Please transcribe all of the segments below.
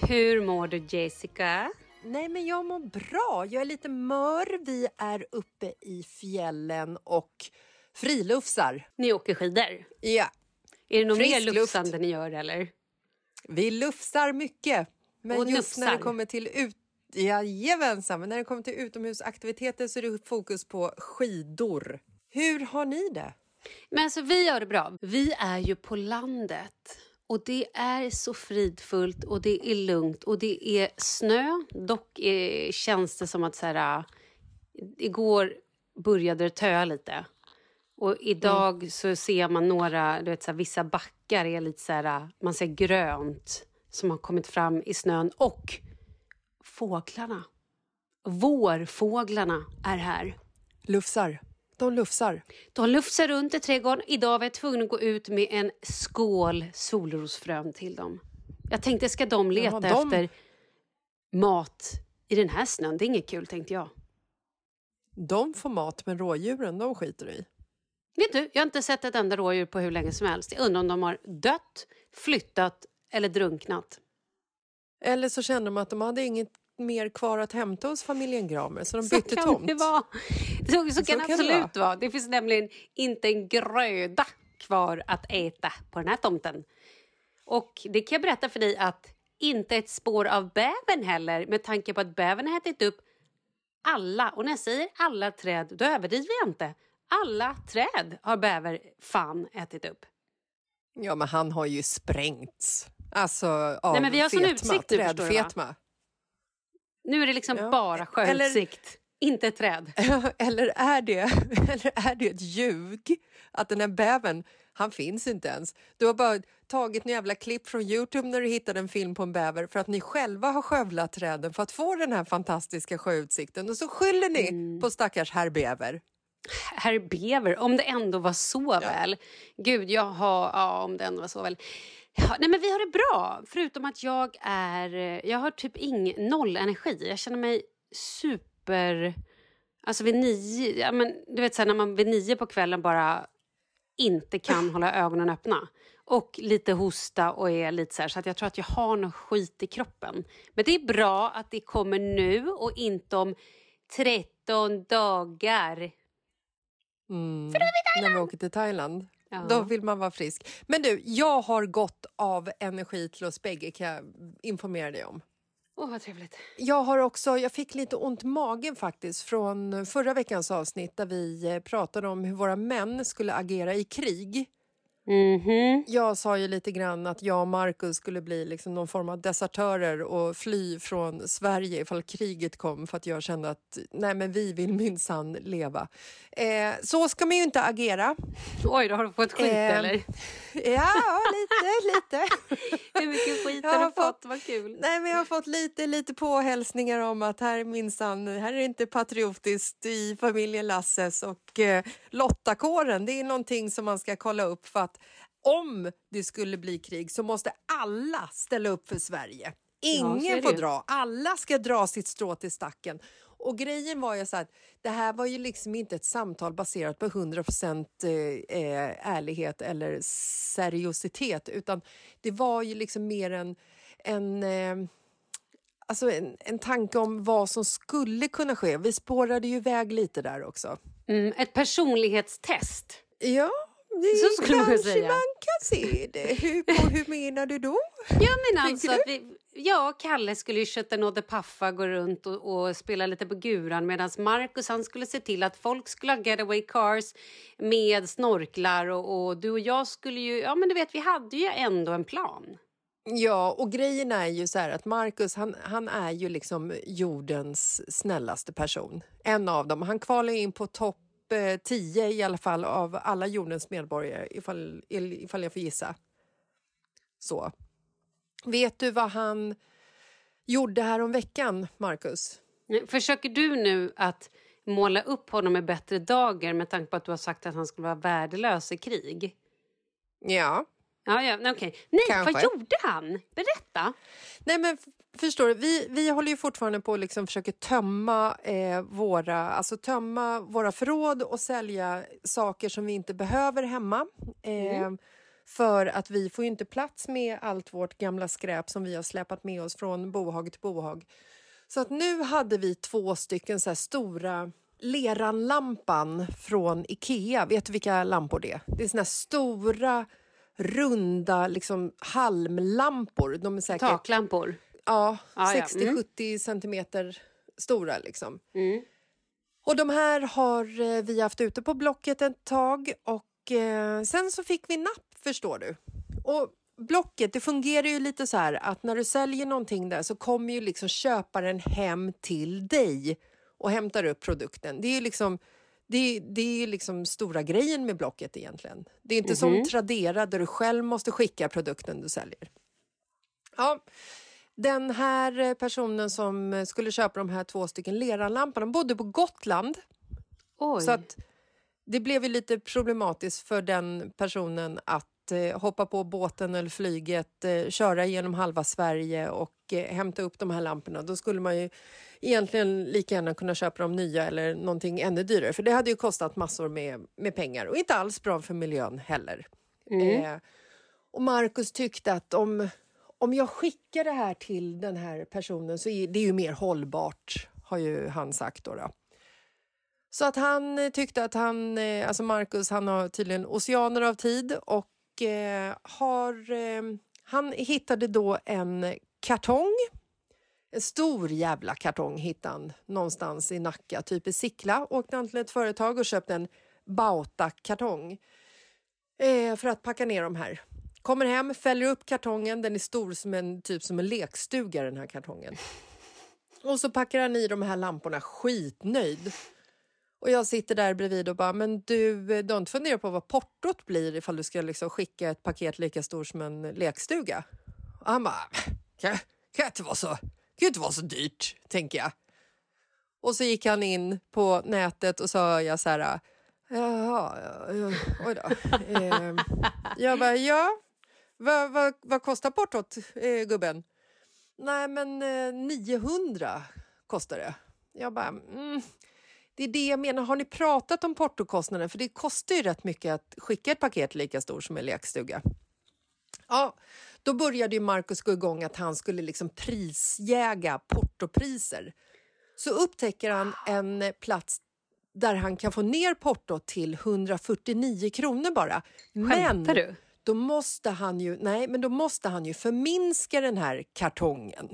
Hur mår du Jessica? Nej, men jag mår bra. Jag är lite mör. Vi är uppe i fjällen och friluftsar. Ni åker skidor? Ja, Är det något mer lufsande ni gör eller? vi lufsar mycket. Men Och just när det nufsar. kommer till ut... Jajamensan, men när det kommer till utomhusaktiviteter så är det fokus på skidor. Hur har ni det? Men alltså vi har det bra. Vi är ju på landet. Och det är så fridfullt och det är lugnt och det är snö. Dock eh, känns det som att så här, äh, igår började det töa lite. Och idag så ser man några, du vet så här, vissa backar är lite så här, äh, man ser grönt som har kommit fram i snön. Och fåglarna, vårfåglarna är här. Lufsar. De lufsar. De lufsar runt i trädgården. Idag var jag tvungen att gå ut med en skål solrosfrön till dem. Jag tänkte, ska de leta Ja, de- efter mat i den här snön? Det är inget kul, tänkte jag. De får mat, men rådjuren de skiter i. Vet du, jag har inte sett ett enda rådjur på hur länge som helst. Jag undrar om de har dött, flyttat eller drunknat. Eller så kände de att de hade inget mer kvar att hämta hos familjen Gramer så de Så bytte kan tomt. det vara. Så, så, kan det kan det absolut vara. Det finns nämligen inte en gröda kvar att äta på den här tomten. Och det kan jag berätta för dig att inte ett spår av bävern heller med tanke på att bävern har ätit upp alla, och när jag säger alla träd, då överdriver jag inte. Alla träd har bäver fan ätit upp. Ja, men han har ju sprängts. Alltså av Nej, men vi har sån fetma, utsikt du, va? trädfetma. Nu är det liksom Ja. bara sjöutsikt, inte ett träd. Eller är, det, eller är det ett ljug? Att den här bävern, han finns inte ens. Du har bara tagit en jävla klipp från Youtube när du hittade en film på en bäver för att ni själva har skövlat träden för att få den här fantastiska sjöutsikten och så skyller ni Mm. på stackars herr bäver. Herr Bever, om det ändå var så väl. Gud, jag har... Ja, om det ändå var så väl. Ja, nej, men vi har det bra, förutom att jag är... Jag har typ ing, noll energi. Jag känner mig super... Alltså vid nio... Ja, men, du vet, så här, när man vid nio på kvällen bara inte kan hålla ögonen öppna. Och lite hosta och är lite så här, så att jag tror att jag har något skit i kroppen. Men det är bra att det kommer nu och inte om 13 dagar. Mm. När vi åker till Thailand. Ja. Då vill man vara frisk. Men du, jag har gått av energi till oss bägge kan jag informera dig om. Åh, vad trevligt. Jag har också, jag fick lite ont i magen faktiskt från förra veckans avsnitt där vi eh, pratade om hur våra män skulle agera i krig. Mhm. Jag sa ju lite grann att jag och Marcus skulle bli liksom någon form av desertörer och fly från Sverige ifall kriget kom för att jag kände att nej men vi vill minsann leva. Eh, så ska man ju inte agera. Oj, då har du fått skit Eh, eller? Ja, lite, lite. Hur mycket skit har har du fått? fått- Vad kul. Nej, men jag har fått lite, lite påhälsningar om att här är minsann, här är det inte patriotiskt i familjen Lasses och eh, Lottakåren. Det är någonting som man ska kolla upp för att om det skulle bli krig så måste alla ställa upp för Sverige. Ingen det får dra, alla ska dra sitt strå till stacken. Och grejen var ju så att det här var ju liksom inte ett samtal baserat på 100 procent eh, eh, ärlighet eller seriositet utan det var ju liksom mer en, en eh, Alltså en, en tanke om vad som skulle kunna ske. Vi spårade ju iväg lite där också. Mm, ett personlighetstest. Ja, Så skulle man säga. man kan se det. Hur, på, hur menar du då? Jag menar Tänker alltså att vi, jag och Kalle skulle ju kötta nåde paffa, gå runt och, och spela lite på guran medan Marcus han skulle se till att folk skulle ha getaway cars med snorklar och, och du och jag skulle ju... Ja, men du vet, vi hade ju ändå en plan. Ja, och grejen är ju så här att Marcus han, han är ju liksom jordens snällaste person. En av dem. Han kvalar in på topp eh, 10 i alla fall av alla jordens medborgare ifall, ifall jag får gissa. Så. Vet du vad han gjorde här om veckan, Marcus? Försöker du nu att måla upp honom med bättre dagar med tanke på att du har sagt att han skulle vara värdelös i krig? Ja. Ja, ja, okej. Nej, Kanske. vad gjorde han? Berätta. Nej, men förstår du, vi, vi håller ju fortfarande på att liksom försöka tömma, eh, våra, alltså tömma våra förråd och sälja saker som vi inte behöver hemma. Eh, För att vi får ju inte plats med allt vårt gamla skräp som vi har släpat med oss från bohag till bohag. Så att nu hade vi två stycken så stora Leranlampan från Ikea. Vet du vilka lampor det är? Det är såna här stora, runda liksom halmlampor. De är säkert Taklampor. ja, Ja, ja. 60-70 centimeter stora. Liksom. Mm. Och de här har eh, vi haft ute på Blocket ett tag och eh, sen så fick vi napp, förstår du. Och Blocket, det fungerar ju lite så här att när du säljer någonting där så kommer ju liksom köparen hem till dig och hämtar upp produkten. Det är ju liksom det, det är ju liksom stora grejen med Blocket egentligen. Det är inte som Tradera där du själv måste skicka produkten du säljer. Ja, den här personen som skulle köpa de här två stycken Leranlamporna bodde på Gotland. Oj. Så att det blev ju lite problematiskt för den personen att eh, hoppa på båten eller flyget, eh, köra genom halva Sverige och eh, hämta upp de här lamporna. Då skulle man ju egentligen lika gärna kunna köpa dem nya eller någonting ännu dyrare. För det hade ju kostat massor med, med pengar och inte alls bra för miljön heller. Eh, och Marcus tyckte att om, om jag skickar det här till den här personen så är det ju mer hållbart, har ju han sagt. Då, då. Så att han tyckte att han, eh, alltså Marcus, han har tydligen oceaner av tid och eh, har, eh, han hittade då en kartong. En stor jävla kartong hittade han någonstans i Nacka, typ i Sickla. Åkte han till ett företag och köpte en Bauta-kartong eh, för att packa ner de här. Kommer hem, fäller upp kartongen. Den är stor som en, typ som en lekstuga, den här kartongen. Och så packar han i de här lamporna skitnöjd. Och jag sitter där bredvid och bara, men du, du har inte funderat på vad portot blir ifall du ska liksom skicka ett paket lika stort som en lekstuga? Och han bara, kan, kan, inte vara så, kan inte vara så dyrt, tänker jag. Och så gick han in på nätet och sa jag så här, jaha, ja, oj då. Eh, jag bara, ja, vad, vad, vad kostar portot, eh, gubben? Nej, men eh, 900 kostar det. Jag bara, mm, det är det jag menar. Har ni pratat om portokostnaden? För det kostar ju rätt mycket att skicka ett paket lika stort som en lekstuga. Ja, då började ju Marcus gå igång att han skulle liksom prisjäga portopriser. Så upptäcker han en plats där han kan få ner portot till 149 kronor bara. Skämtar du? Då måste han ju, nej, men då måste han ju förminska den här kartongen.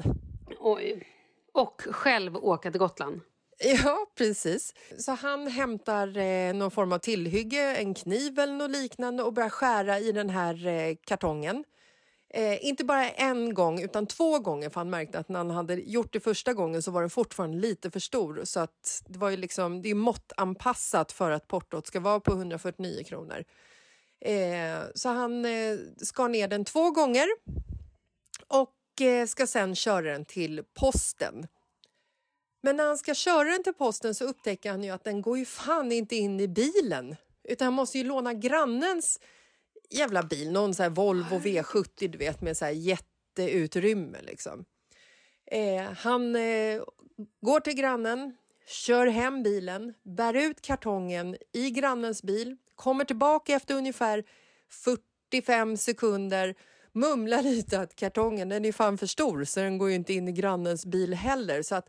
Oj. Och själv åka till Gotland. Ja, precis. Så han hämtar eh, någon form av tillhygge, en kniv eller något liknande och börjar skära i den här eh, kartongen. Eh, inte bara en gång, utan två gånger för han märkte att när han hade gjort det första gången så var den fortfarande lite för stor. Så att det, var ju liksom, det är måttanpassat för att portot ska vara på 149 kronor. Eh, så han eh, skar ner den två gånger och eh, ska sen köra den till posten. Men när han ska köra den till posten så upptäcker han ju att den går ju fan inte in i bilen utan han måste ju låna grannens jävla bil, någon här Volvo V70 du vet med så här jätteutrymme liksom. Eh, han eh, går till grannen, kör hem bilen, bär ut kartongen i grannens bil, kommer tillbaka efter ungefär 45 sekunder mumlar lite att kartongen den är fan för stor så den går ju inte in i grannens bil heller. Så att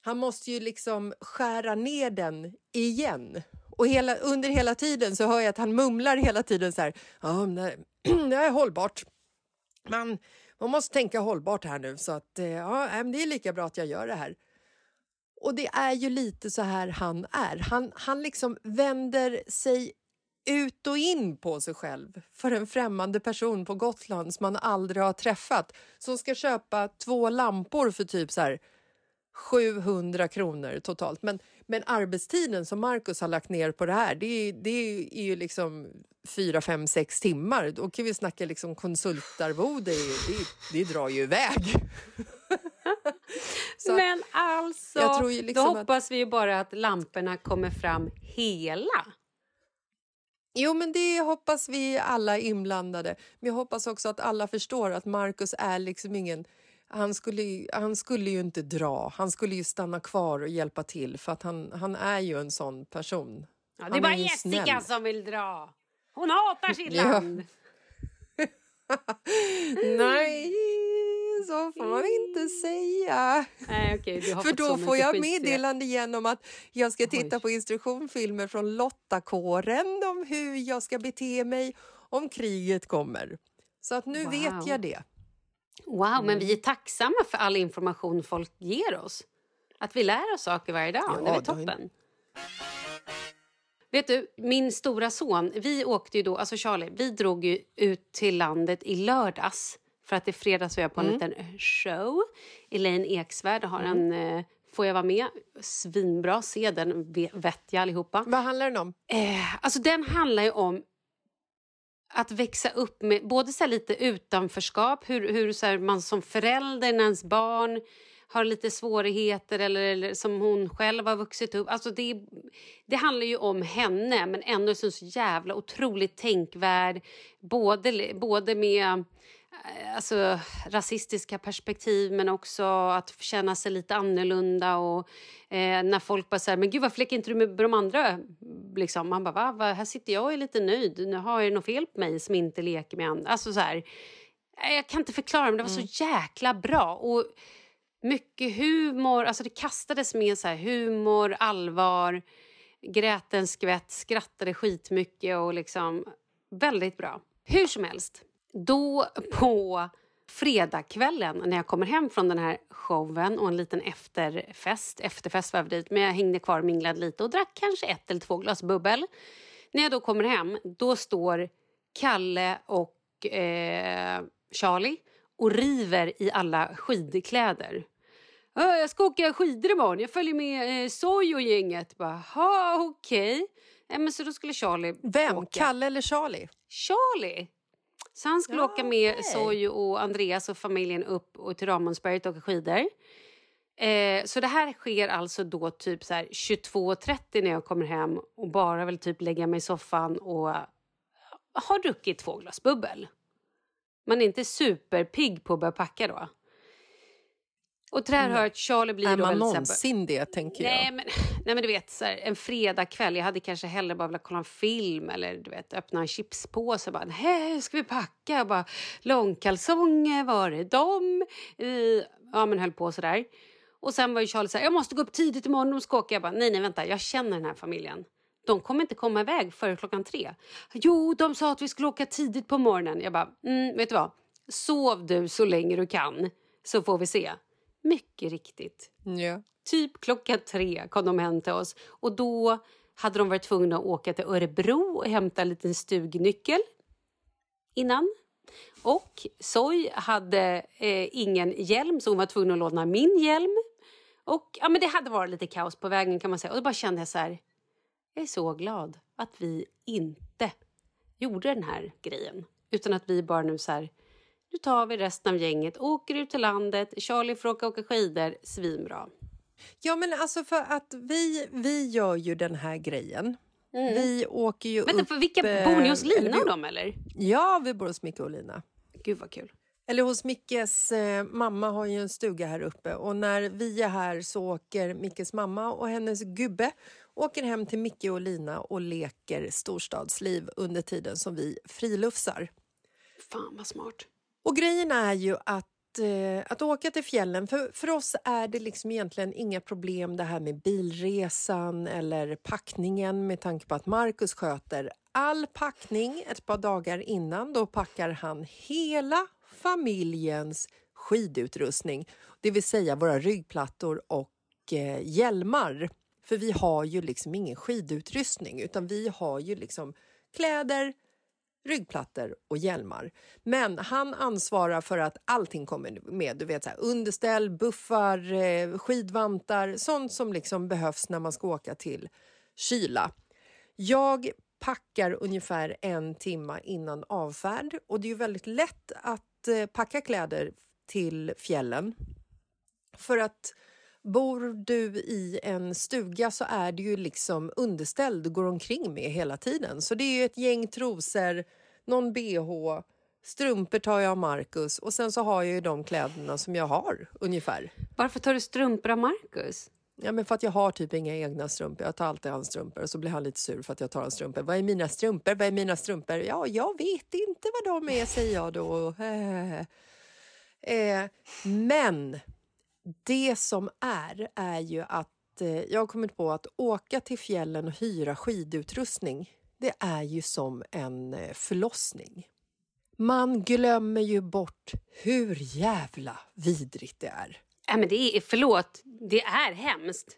han måste ju liksom skära ner den igen. Och hela, under hela tiden så hör jag att han mumlar hela tiden så här. Ja, det, det är hållbart. Man, man måste tänka hållbart här nu så att eh, ja, det är lika bra att jag gör det här. Och det är ju lite så här han är. Han, han liksom vänder sig ut och in på sig själv för en främmande person på Gotland som man aldrig har träffat som ska köpa två lampor för typ så här 700 kronor totalt. Men, men arbetstiden som Marcus har lagt ner på det här, det, det är ju liksom 4, 5, 6 timmar. Då kan vi snacka liksom konsultarvode, det, det drar ju iväg. men alltså, liksom då hoppas att... vi ju bara att lamporna kommer fram hela. Jo, men det hoppas vi alla inblandade. Men jag hoppas också att alla förstår att Marcus är liksom ingen han skulle, han skulle ju inte dra, han skulle ju stanna kvar och hjälpa till för att han, han är ju en sån person. Ja, det är bara Jessica snäll. som vill dra. Hon hatar sitt ja. land. Nej, så får man inte säga. Nej, okay, För då får jag meddelande igen om att jag ska titta Oj. på instruktionsfilmer från Lottakåren om hur jag ska bete mig om kriget kommer. Så att nu wow. vet jag det. Wow, mm. men vi är tacksamma för all information folk ger oss. Att vi lär oss saker varje dag, ja, det är toppen. Är... Vet du, min stora son, vi åkte ju då, alltså Charlie, vi drog ju ut till landet i lördags. För att i fredags var jag på en mm. liten show. Elaine Eksvärd har mm. en eh, Får jag vara med? Svinbra, se den, vet jag allihopa. Vad handlar den om? Eh, alltså den handlar ju om att växa upp med både så lite utanförskap, hur, hur så man som förälder när ens barn har lite svårigheter eller, eller, som hon själv har vuxit upp. Alltså det, det handlar ju om henne men ändå är så jävla otroligt tänkvärd. Både, både med alltså, rasistiska perspektiv men också att känna sig lite annorlunda. Och, eh, när folk bara säger men gud varför leker inte du med de andra? Liksom, man bara va? va? Här sitter jag och är lite nöjd. Nu har jag något fel på mig som inte leker med andra. Alltså, så här, Nej, Jag kan inte förklara, men det var så jäkla bra. Och mycket humor, alltså det kastades med så här humor, allvar, grät en skvätt, skrattade skitmycket och liksom väldigt bra. Hur som helst, då på fredagskvällen när jag kommer hem från den här showen och en liten efterfest, efterfest var jag dit, men jag hängde kvar och minglade lite och drack kanske ett eller två glas bubbel. När jag då kommer hem, då står Kalle och eh, Charlie och river i alla skidkläder. "Ja, Jag ska åka skidor imorgon. Jag följer med eh, Soy och gänget. Bara, "Ha, okej. Nej, men så då skulle Charlie Vem? åka. Kalle eller Charlie? Charlie! Så han skulle Ja, åka med okej. Soy och Andreas och familjen upp och till Ramondsberget och åka skidor. Eh, så det här sker alltså då typ så här 22.30 när jag kommer hem och bara vill typ lägga mig i soffan och har druckit två glas bubbel. Man är inte superpigg på att börja packa då. Och det här hör att Charlie blir Är man någonsin det, tänker Nej jag? men, nej men du vet, så här, en fredagkväll. Jag hade kanske hellre bara velat kolla en film eller du vet, öppna en chipspåse. och Bara, nej, ska vi packa? Och bara, långkalsonger, var är de? Ja, men höll på sådär. Och sen var ju Charlie så här, jag måste gå upp tidigt imorgon, de ska åka. Jag bara, nej, nej, vänta, jag känner den här familjen. De kommer inte komma iväg före klockan tre. Jo, de sa att vi skulle åka tidigt på morgonen. Jag bara, mm, vet du vad? Sov du så länge du kan, så får vi se. Mycket riktigt. Ja. Typ klockan tre kom de hem till oss. Och då hade de varit tvungna att åka till Örebro och hämta en liten stugnyckel innan. Och Soy hade eh, ingen hjälm så hon var tvungen att låna min hjälm. Och ja, men det hade varit lite kaos på vägen kan man säga. Och då bara kände jag så här, jag är så glad att vi inte gjorde den här grejen. Utan att vi bara nu så här, nu tar vi resten av gänget, åker ut till landet, Charlie får åka, åka skidor, svinbra. ja, men alltså för att vi, vi gör ju den här grejen. Vi åker ju Vänta, upp... för vilka, eh, bor ni hos Lina och dem eller? Ja, vi bor hos Micke och Lina. Gud vad kul. Eller hos Mickes eh, mamma har ju en stuga här uppe och när vi är här så åker Mickes mamma och hennes gubbe åker hem till Micke och Lina och leker storstadsliv under tiden som vi frilufsar. Fan vad smart. Och grejen är ju att, eh, att åka till fjällen, för, för oss är det liksom egentligen inga problem det här med bilresan eller packningen med tanke på att Marcus sköter all packning ett par dagar innan. Då packar han hela familjens skidutrustning, det vill säga våra ryggplattor och eh, hjälmar. För vi har ju liksom ingen skidutrustning utan vi har ju liksom kläder, ryggplattor och hjälmar. Men han ansvarar för att allting kommer med. Du vet, så här, underställ, buffar, eh, skidvantar, sånt som liksom behövs när man ska åka till kyla. Jag packar ungefär en timme innan avfärd och det är ju väldigt lätt att eh, packa kläder till fjällen. För att bor du i en stuga så är det ju liksom underställ du går omkring med hela tiden. Så det är ju ett gäng trosor, någon bh, strumpor tar jag av Marcus och sen så har jag ju de kläderna som jag har ungefär. Varför tar du strumpor av Marcus? Ja, men för att jag har typ inga egna strumpor. Jag tar alltid hans strumpor och så blir han lite sur för att jag tar hans strumpor. Vad är mina strumpor? Vad är mina strumpor? Ja, jag vet inte vad de är, säger jag då. Eh, men det som är, är ju att eh, jag har kommit på att åka till fjällen och hyra skidutrustning, det är ju som en eh, förlossning. Man glömmer ju bort hur jävla vidrigt det är. Nej men det är, förlåt, det är hemskt.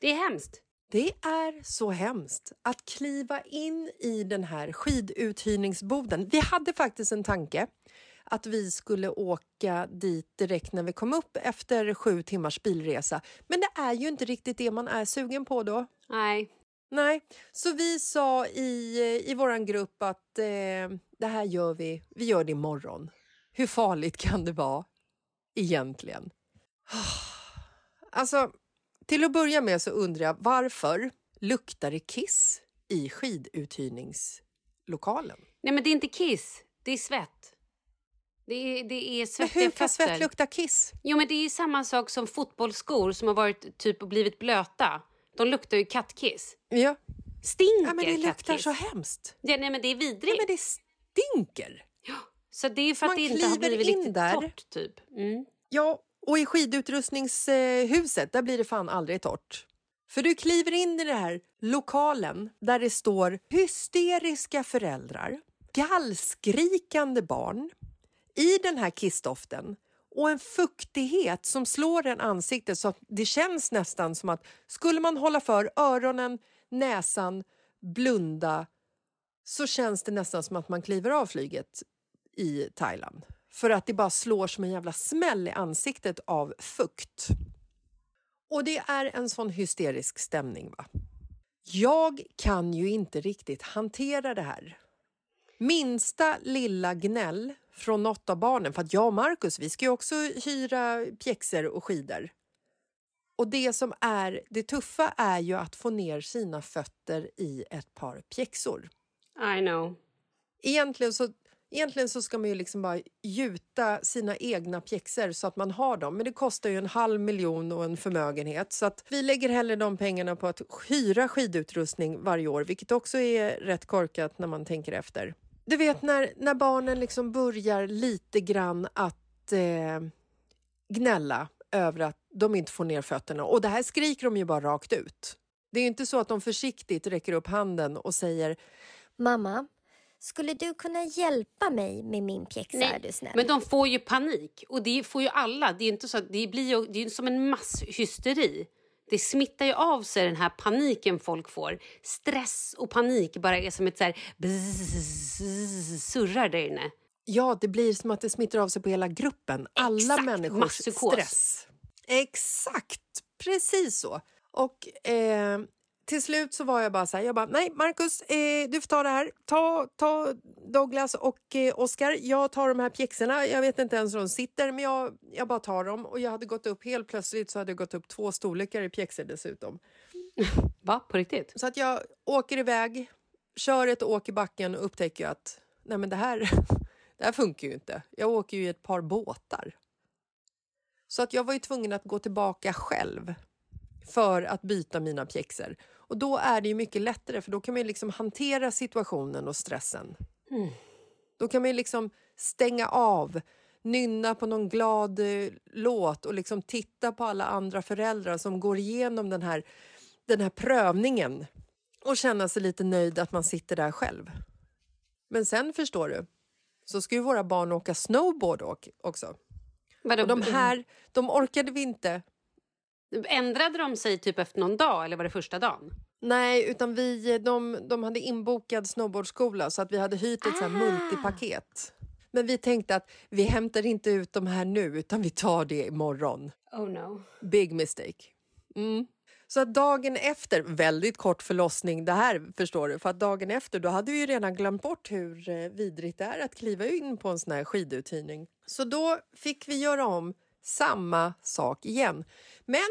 Det är hemskt. Det är så hemskt att kliva in i den här skiduthyrningsboden. Vi hade faktiskt en tanke att vi skulle åka dit direkt när vi kom upp efter sju timmars bilresa. Men det är ju inte riktigt det man är sugen på då. Nej. Nej, så vi sa i, i vår grupp att eh, det här gör vi, vi gör det imorgon. Hur farligt kan det vara egentligen? Alltså, till att börja med så undrar jag varför luktar det kiss i skiduthyrningslokalen? Nej men det är inte kiss, det är svett. Det är, det är svettiga hur kan fötter. svett lukta kiss? Jo men det är samma sak som fotbollsskor som har varit typ och blivit blöta. De luktar ju kattkiss. Ja, Stinker ja men det luktar kattkiss. så hemskt. Ja, nej men det är vidrigt. Ja, men det stinker. Så det är för att Man det inte har blivit in riktigt där. torrt, typ. Mm. Ja, och i skidutrustningshuset där blir det fan aldrig torrt. För du kliver in i den här lokalen där det står hysteriska föräldrar, gallskrikande barn i den här kissdoften och en fuktighet som slår en ansiktet så att det känns nästan som att skulle man hålla för öronen, näsan, blunda så känns det nästan som att man kliver av flyget i Thailand. För att det bara slår som en jävla smäll i ansiktet av fukt. Och det är en sån hysterisk stämning. va? Jag kan ju inte riktigt hantera det här. Minsta lilla gnäll från något av barnen, för att jag och Markus vi ska ju också hyra pjäxor och skidor. Och det som är det tuffa är ju att få ner sina fötter i ett par pjäxor. I know. Egentligen så, egentligen så ska man ju liksom bara gjuta sina egna pjäxor så att man har dem. Men det kostar ju en halv miljon och en förmögenhet. Så att vi lägger hellre de pengarna på att hyra skidutrustning varje år, vilket också är rätt korkat när man tänker efter. Du vet när, när barnen liksom börjar lite grann att eh, gnälla över att de inte får ner fötterna. Och det här skriker de ju bara rakt ut. Det är ju inte så att de försiktigt räcker upp handen och säger Mamma, skulle du kunna hjälpa mig med min pjäxa är du snäll? Men de får ju panik. Och det får ju alla. Det är ju inte så att det blir ju, det är ju som en masshysteri. Det smittar ju av sig den här paniken folk får. Stress och panik bara är som ett så här bzzz, surrar där inne. Ja, det blir som att det smittar av sig på hela gruppen. Alla Exakt, människors masspsykos. stress. Exakt, precis så. Och eh, till slut så var jag bara så här, jag bara, nej Marcus, eh, du får ta det här. Ta, ta Douglas och eh, Oscar. Jag tar de här pjäxorna. Jag vet inte ens hur de sitter, men jag, jag bara tar dem. Och jag hade gått upp, helt plötsligt så hade jag gått upp två storlekar i pjäxor dessutom. Va? På riktigt? Så att jag åker iväg, kör ett åk i backen och upptäcker att nej men det här, det här funkar ju inte. Jag åker ju i ett par båtar. Så att jag var ju tvungen att gå tillbaka själv för att byta mina pjäxor. Och då är det ju mycket lättare för då kan man ju liksom hantera situationen och stressen. Då kan man ju liksom stänga av, nynna på någon glad eh, låt och liksom titta på alla andra föräldrar som går igenom den här, den här prövningen och känna sig lite nöjd att man sitter där själv. Men sen förstår du, så ska ju våra barn åka snowboard också. Vadå, Och de här, de orkade vi inte. Ändrade de sig typ efter någon dag eller var det första dagen? Nej, utan vi, de, de hade inbokad snowboardskola så att vi hade hyrt ett här multipaket. Men vi tänkte att vi hämtar inte ut de här nu utan vi tar det imorgon. Oh no. Big mistake. Mm. Så att dagen efter, väldigt kort förlossning det här förstår du, för att dagen efter då hade vi ju redan glömt bort hur eh, vidrigt det är att kliva in på en sån här skiduthyrning. Så då fick vi göra om samma sak igen. Men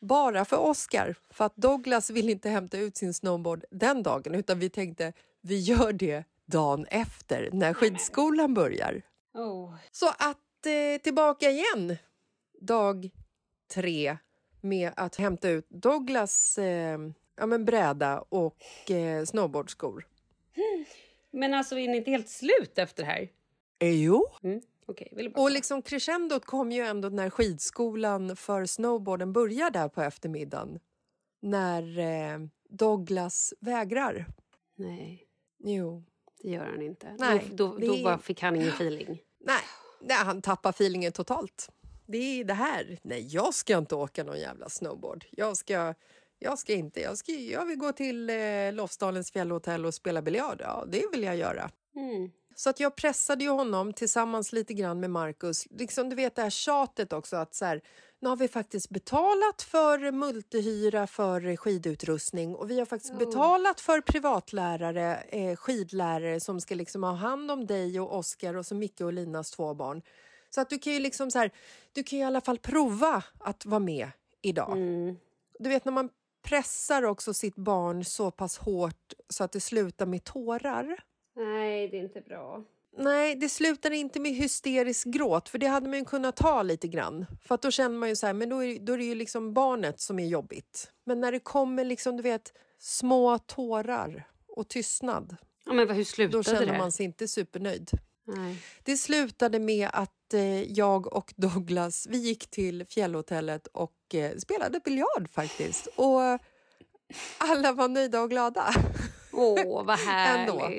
bara för Oscar, för att Douglas vill inte hämta ut sin snowboard den dagen utan vi tänkte vi gör det dagen efter när skidskolan börjar. Oh. Så att eh, tillbaka igen dag tre med att hämta ut Douglas eh, ja, men bräda och eh, snowboardskor. Men alltså är ni inte helt slut efter det här? Eh, jo. Mm. Okej. Och liksom crescendot kom ju ändå när skidskolan för snowboarden börjar där på eftermiddagen. När eh, Douglas vägrar. Nej, Jo. det gör han inte. Nej, då då, då är- fick han ingen feeling. Nej, nej, han tappar feelingen totalt. Det är det här. Nej, jag ska inte åka någon jävla snowboard. Jag ska, jag ska inte. Jag, ska, jag vill gå till eh, Lofsdalens fjällhotell och spela biljard. Ja, det vill jag göra. Mm. Så att jag pressade ju honom tillsammans lite grann med Marcus. Liksom, du vet det här tjatet också att så här, nu har vi faktiskt betalat för multihyra för skidutrustning och vi har faktiskt betalat för privatlärare, eh, skidlärare som ska liksom ha hand om dig och Oskar och så Micke och Linas två barn. Så att du kan ju liksom så här, du kan ju i alla fall prova att vara med idag. Mm. Du vet när man pressar också sitt barn så pass hårt så att det slutar med tårar. Nej, det är inte bra. Nej, det slutar inte med hysterisk gråt, för det hade man ju kunnat ta lite grann. För att då känner man ju så här, men då är, då är det ju liksom barnet som är jobbigt. Men när det kommer liksom, du vet, små tårar och tystnad, Ja, men hur då slutade känner det? man sig inte supernöjd. Nej. Det slutade med att eh, jag och Douglas vi gick till fjällhotellet och eh, spelade biljard faktiskt. Och alla var nöjda och glada. Åh, vad Ändå.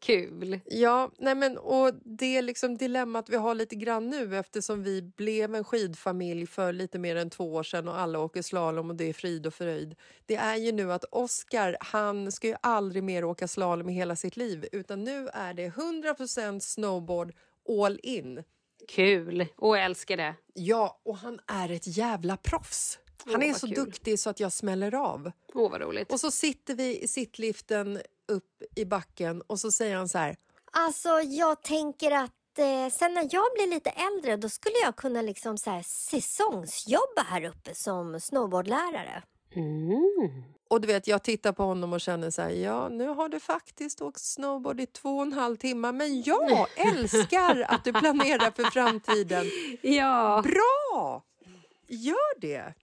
Kul. Ja, nej men, och det är liksom dilemmat vi har lite grann nu eftersom vi blev en skidfamilj för lite mer än två år sedan och alla åker slalom och det är frid och fröjd. Det är ju nu att Oscar, han ska ju aldrig mer åka slalom i hela sitt liv utan nu är det 100% snowboard all in. Kul. Och jag älskar det. Ja, och han är ett jävla proffs. Han är vad så kul. duktig så att jag smäller av. Åh, vad roligt. Och så sitter vi i sittliften upp i backen och så säger han så här Alltså jag tänker att eh, sen när jag blir lite äldre då skulle jag kunna liksom så här säsongsjobba här uppe som snowboardlärare. Mm. Och du vet, jag tittar på honom och känner så här, ja, nu har du faktiskt åkt snowboard i två och en halv timme, men jag älskar att du planerar för framtiden. Ja. Bra! Gör det!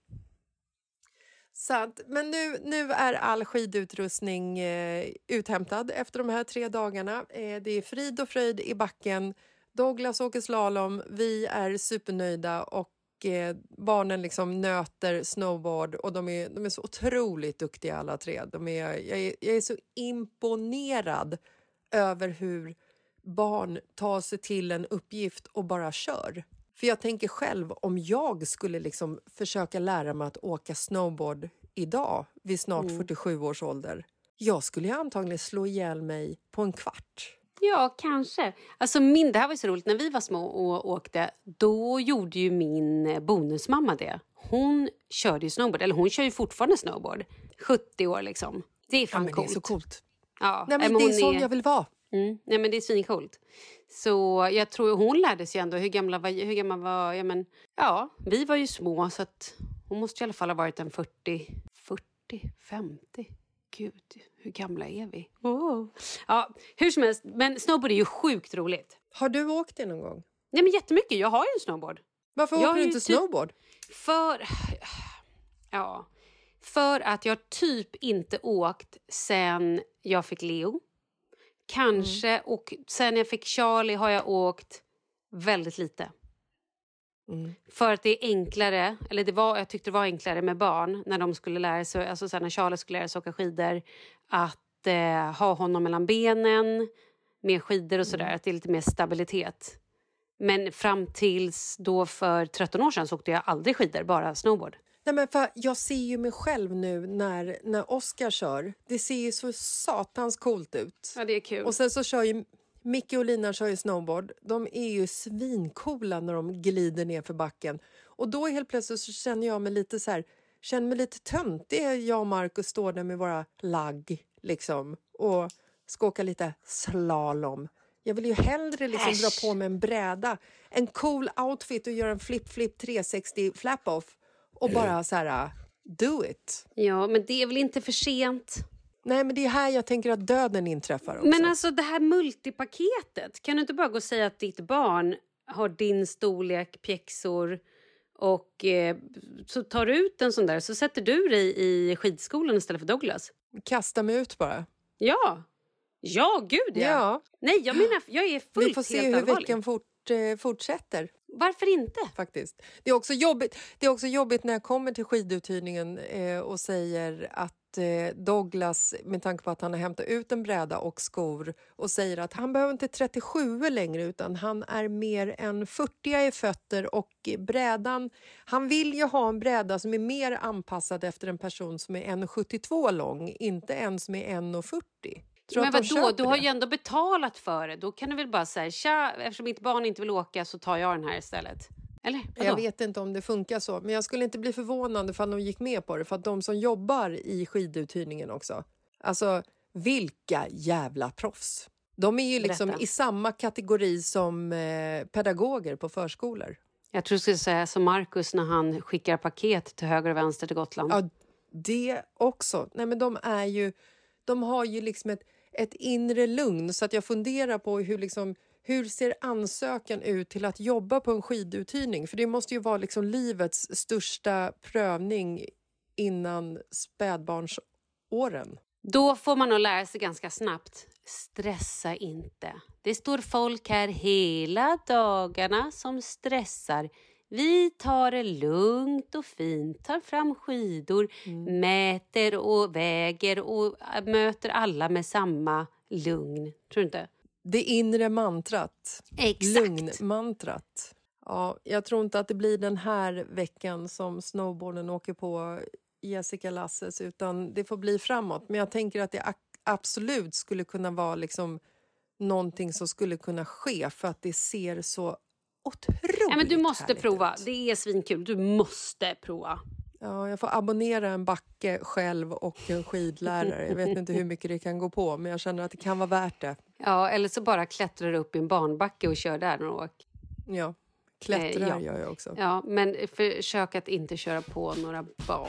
Sant. men nu, nu är all skidutrustning eh, uthämtad efter de här tre dagarna. Eh, det är frid och fröjd i backen. Douglas åker slalom, vi är supernöjda och eh, barnen liksom nöter snowboard och de är, de är så otroligt duktiga alla tre. De är, jag, är, jag är så imponerad över hur barn tar sig till en uppgift och bara kör. För jag tänker själv om jag skulle liksom försöka lära mig att åka snowboard idag vid snart 47 års ålder. Jag skulle ju antagligen slå ihjäl mig på en kvart. Ja, kanske. Alltså min, det här var så roligt. När vi var små och åkte, då gjorde ju min bonusmamma det. Hon körde ju snowboard, eller hon kör ju fortfarande snowboard. 70 år liksom. Det är Ja, fan men det är coolt. så coolt. Ja, Nej, men men det är sån jag vill vara. Mm. Nej, men det är svincoolt. Så jag tror hon lärde sig ändå. Hur gamla var, hur gammal var ja, men, ja, vi var ju små så hon måste i alla fall ha varit en 40, 40, 50. Gud, hur gamla är vi? Oh. Ja, hur som helst, men snowboard är ju sjukt roligt. Har du åkt det någon gång? Nej, men jättemycket. Jag har ju en snowboard. Varför Jag åker du inte typ- snowboard? För... Ja. För att jag typ inte åkt sen jag fick Leo. Kanske. Mm. Och sen jag fick Charlie har jag åkt väldigt lite. Mm. För att det är enklare, eller det var, jag tyckte det var enklare med barn när de skulle lära sig, alltså sen när Charlie skulle lära sig åka skidor, att eh, ha honom mellan benen med skidor och sådär, Mm. att det är lite mer stabilitet. Men fram tills då för 13 år sedan så åkte jag aldrig skidor, bara snowboard. Nej, men för jag ser ju mig själv nu när, när Oscar kör. Det ser ju så satans coolt ut. Ja, det är kul. Och sen så kör ju Micke och Lina kör ju snowboard. De är ju svincoola när de glider ner för backen. Och då helt plötsligt så känner jag mig lite så här, känner mig lite töntig. Jag och Marcus står där med våra lagg liksom och ska åka lite slalom. Jag vill ju hellre liksom dra på mig en bräda, en cool outfit och göra en flip-flip 360 flap-off och bara så här, do it. Ja, men det är väl inte för sent? Nej, men det är här jag tänker att döden inträffar också. Men alltså det här multipaketet, kan du inte bara gå och säga att ditt barn har din storlek, pjäxor och eh, så tar du ut en sån där så sätter du dig i skidskolan istället för Douglas? Kasta mig ut bara. Ja! Ja, gud ja! Ja. Nej, jag menar, jag är fullt Vi får se helt hur allvarlig. veckan fort, eh, fortsätter. Varför inte? faktiskt. Det är också jobbigt, det är också jobbigt när jag kommer till skiduthyrningen eh, och säger att eh, Douglas, med tanke på att han har hämtat ut en bräda och skor och säger att han behöver inte 37 längre utan han är mer än 40 i fötter och brädan, han vill ju ha en bräda som är mer anpassad efter en person som är 1,72 lång, inte en som är 1,40. Tror Men vadå, du har det? ju ändå betalat för det. Då kan du väl bara säga tja, eftersom mitt barn inte vill åka så tar jag den här istället. Eller? Vadå? Jag vet inte om det funkar så, men jag skulle inte bli förvånad ifall de gick med på det för att de som jobbar i skiduthyrningen också. Alltså, vilka jävla proffs! De är ju liksom Berätta. i samma kategori som eh, pedagoger på förskolor. Jag tror du skulle säga som Markus när han skickar paket till höger och vänster till Gotland. Ja, det också. Nej, men de är ju... De har ju liksom ett, ett inre lugn så att jag funderar på hur liksom hur ser ansökan ut till att jobba på en skiduthyrning? För det måste ju vara liksom livets största prövning innan spädbarnsåren. Då får man nog lära sig ganska snabbt. stressa inte. Det står folk här hela dagarna som stressar. Vi tar det lugnt och fint, tar fram skidor, Mm. mäter och väger och äh, möter alla med samma lugn. Tror du inte? Det inre mantrat. Exakt. Lugnmantrat. Ja, jag tror inte att det blir den här veckan som snowboarden åker på Jessica Lasses utan det får bli framåt. Men jag tänker att det absolut skulle kunna vara liksom någonting som skulle kunna ske för att det ser så otroligt Ja, men du måste härligt prova. Det är svinkul. Du måste prova. Ja, jag får abonnera en backe själv och en skidlärare. Jag vet inte hur mycket det kan gå på men jag känner att det kan vara värt det. Ja, eller så bara klättrar du upp i en barnbacke och kör där några år. Ja, klättrar Eh, ja. gör jag också. Ja, men försök att inte köra på några barn.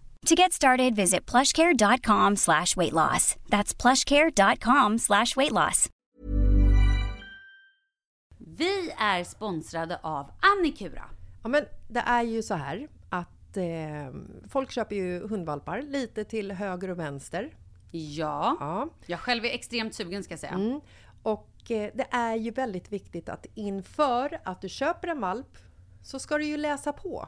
To get started, visit plushcare.com slash weight loss. That's plushcare.com slash weight loss. Vi är sponsrade av Annikura. Ja, men det är ju så här att eh, folk köper ju hundvalpar lite till höger och vänster. Ja, Ja. jag själv är extremt sugen ska jag säga. Mm. Och eh, det är ju väldigt viktigt att inför att du köper en valp så ska du ju läsa på.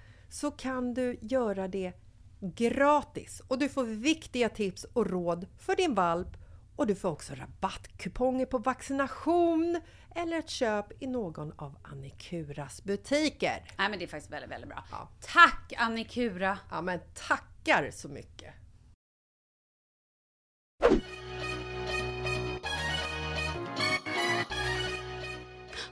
så kan du göra det gratis och du får viktiga tips och råd för din valp och du får också rabattkuponger på vaccination eller ett köp i någon av Annikuras butiker. Nej men det är faktiskt väldigt, väldigt bra. Ja. Tack Annikura! Ja men tackar så mycket!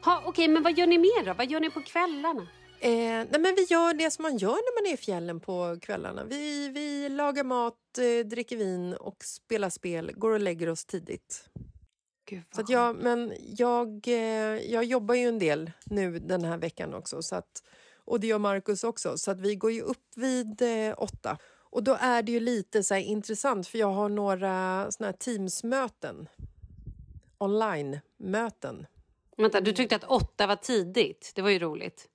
Ha, Okej, men vad gör ni mer då? Vad gör ni på kvällarna? Eh, nej men vi gör det som man gör när man är i fjällen på kvällarna. Vi, vi lagar mat, eh, dricker vin och spelar spel, går och lägger oss tidigt. Så att jag, men jag, eh, jag jobbar ju en del nu den här veckan också. Så att, och det gör Markus också. Så att vi går ju upp vid eh, åtta. Och då är det ju lite så intressant för jag har några såna här Teams-möten. Online-möten. Vänta, du tyckte att åtta var tidigt. Det var ju roligt.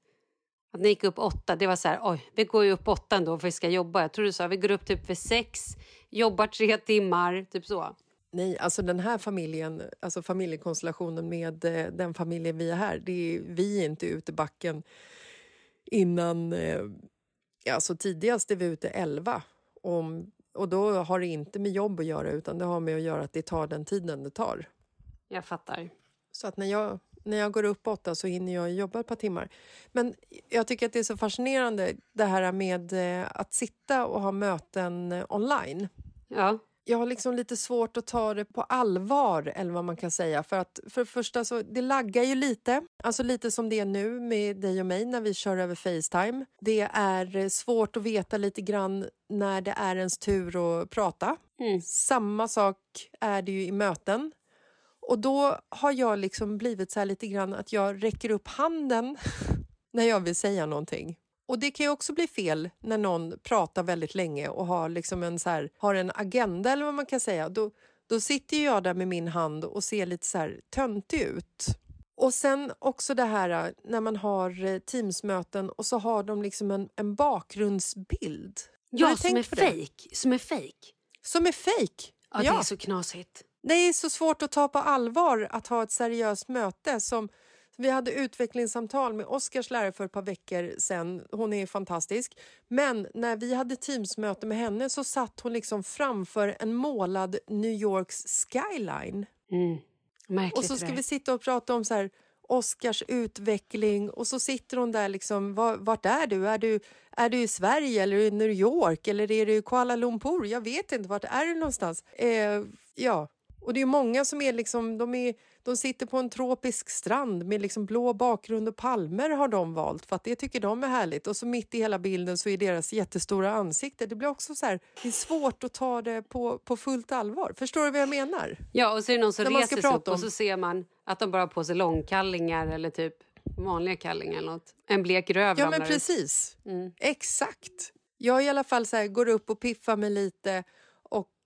Att ni gick upp åtta, det var så här, oj, vi går ju upp åtta ändå för vi ska jobba. Jag tror du sa, vi går upp typ vid sex, jobbar tre timmar, typ så. Nej, alltså den här familjen, alltså familjekonstellationen med eh, den familjen vi är här, det är, vi är inte ute i backen innan, eh, alltså tidigast är vi ute 11. Om, och då har det inte med jobb att göra utan det har med att göra att det tar den tiden det tar. Jag fattar. Så att när jag, när jag går upp åtta så hinner jag jobba ett par timmar. Men jag tycker att det är så fascinerande det här med eh, att sitta och ha möten eh, online. Ja. Jag har liksom lite svårt att ta det på allvar, eller vad man kan säga. För att för det första, så, det laggar ju lite. Alltså lite som det är nu med dig och mig när vi kör över Facetime. Det är eh, svårt att veta lite grann när det är ens tur att prata. Mm. Samma sak är det ju i möten. Och då har jag liksom blivit så här lite grann att jag räcker upp handen när jag vill säga någonting. Och det kan ju också bli fel när någon pratar väldigt länge och har liksom en, så här, har en agenda eller vad man kan säga. Då, då sitter jag där med min hand och ser lite så här töntig ut. Och sen också det här äh, när man har eh, Teamsmöten och så har de liksom en, en bakgrundsbild. Ja, som är tänkt på det? fejk. Som är fejk. Som är fake. Ja, det är så knasigt. Det är så svårt att ta på allvar att ha ett seriöst möte. Som Vi hade utvecklingssamtal med Oskars lärare för ett par veckor sedan. Hon är fantastisk. Men när vi hade Teamsmöte med henne så satt hon liksom framför en målad New Yorks skyline. Mm. Märkligt Och så ska vi sitta och prata om så här Oscars utveckling och så sitter hon där liksom, var, vart är du? Är, du? är du i Sverige eller i New York eller är du i Kuala Lumpur? Jag vet inte, vart är du någonstans? Eh, ja, och det är många som är liksom, de, är, de sitter på en tropisk strand med liksom blå bakgrund och palmer har de valt för att det tycker de är härligt. Och så mitt i hela bilden så är deras jättestora ansikte. Det blir också så här, det är svårt att ta det på, på fullt allvar. Förstår du vad jag menar? Ja, och så är det någon som reser sig upp och så ser man att de bara har på sig långkallingar eller typ vanliga kallingar eller något. En blek röv Ja, men precis. Mm. Exakt. Jag i alla fall så här, går upp och piffar mig lite.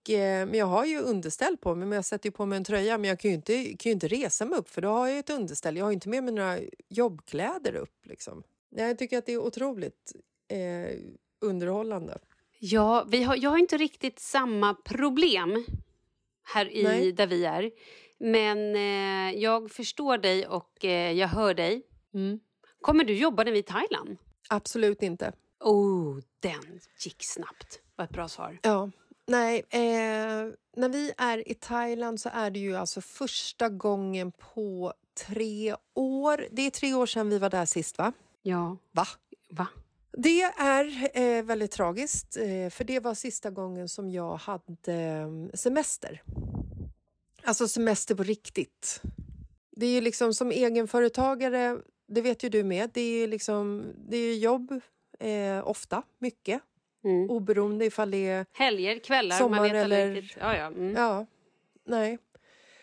Eh, men jag har ju underställ på mig, men jag sätter ju på mig en tröja. Men jag kan ju inte, kan ju inte resa mig upp för då har jag ett underställ. Jag har inte med mig några jobbkläder upp. Liksom. Jag tycker att det är otroligt eh, underhållande. Ja, vi har, jag har inte riktigt samma problem här i, Nej. där vi är. Men eh, jag förstår dig och eh, jag hör dig. Mm. Kommer du jobba när vi är i Thailand? Absolut inte. Oh, den gick snabbt. Vad ett bra svar. Ja. Nej, eh, när vi är i Thailand så är det ju alltså första gången på tre år. Det är tre år sedan vi var där sist, va? Ja. Va? Va? Det är eh, väldigt tragiskt, eh, för det var sista gången som jag hade eh, semester. Alltså semester på riktigt. Det är ju liksom som egenföretagare, det vet ju du med, det är ju liksom, det är jobb eh, ofta, mycket. Mm. Oberoende ifall det är Helger, kvällar, man Sommar vet aldrig eller- riktigt. Ja, ja. Mm. Ja, nej.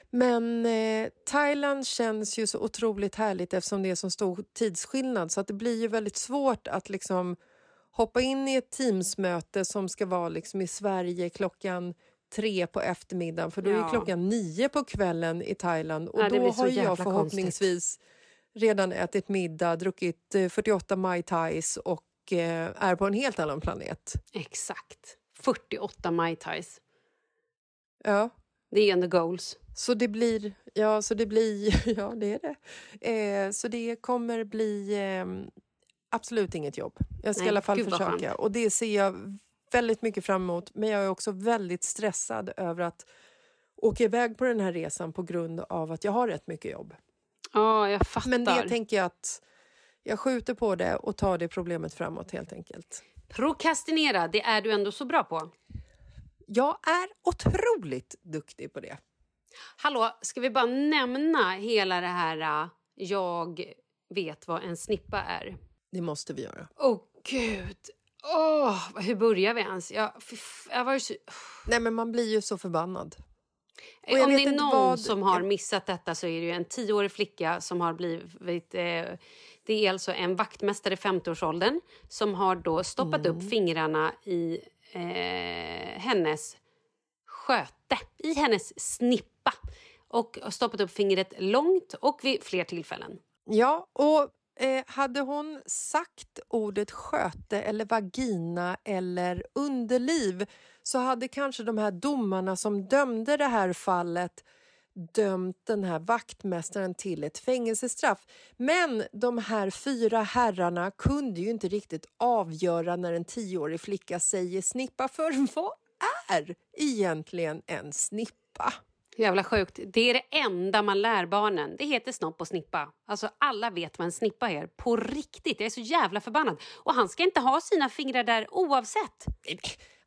Men eh, Thailand känns ju så otroligt härligt eftersom det är så stor tidsskillnad så att det blir ju väldigt svårt att liksom hoppa in i ett Teamsmöte som ska vara liksom i Sverige klockan tre på eftermiddagen för då är Ja. ju klockan nio på kvällen i Thailand och Ja, då har jag förhoppningsvis redan ätit middag, druckit eh, 48 Mai Tais och eh, är på en helt annan planet. Exakt. 48 Mai Tais. Ja. Det är the goals. Så det blir, ja, så det blir, ja det är det. Eh, så det kommer bli eh, absolut inget jobb. Jag ska Nej, i alla fall försöka. skönt. Och det ser jag väldigt mycket fram emot. Men jag är också väldigt stressad över att åka iväg på den här resan på grund av att jag har rätt mycket jobb. Ja, jag fattar. Men det tänker jag att jag skjuter på det och tar det problemet framåt helt enkelt. Prokrastinera, det är du ändå så bra på. Jag är otroligt duktig på det. Hallå, ska vi bara nämna hela det här äh, jag vet vad en snippa är? Det måste vi göra. Åh gud! Åh, hur börjar vi ens? Jag, jag var så... Nej men man blir ju så förbannad. Om det är någon vad- som har missat detta så är det ju en tioårig flicka som har blivit... Eh, det är alltså en vaktmästare i 50-årsåldern som har då stoppat Mm. upp fingrarna i eh, hennes sköte, i hennes snippa och stoppat upp fingret långt och vid fler tillfällen. Ja, och eh, hade hon sagt ordet sköte eller vagina eller underliv så hade kanske de här domarna som dömde det här fallet dömt den här vaktmästaren till ett fängelsestraff. Men de här fyra herrarna kunde ju inte riktigt avgöra när en tioårig flicka säger snippa. För vad är egentligen en snippa? Jävla sjukt. Det är det enda man lär barnen. Det heter snopp och snippa. Alltså alla vet vad en snippa är. På riktigt. Jag är så jävla förbannad. Och han ska inte ha sina fingrar där oavsett.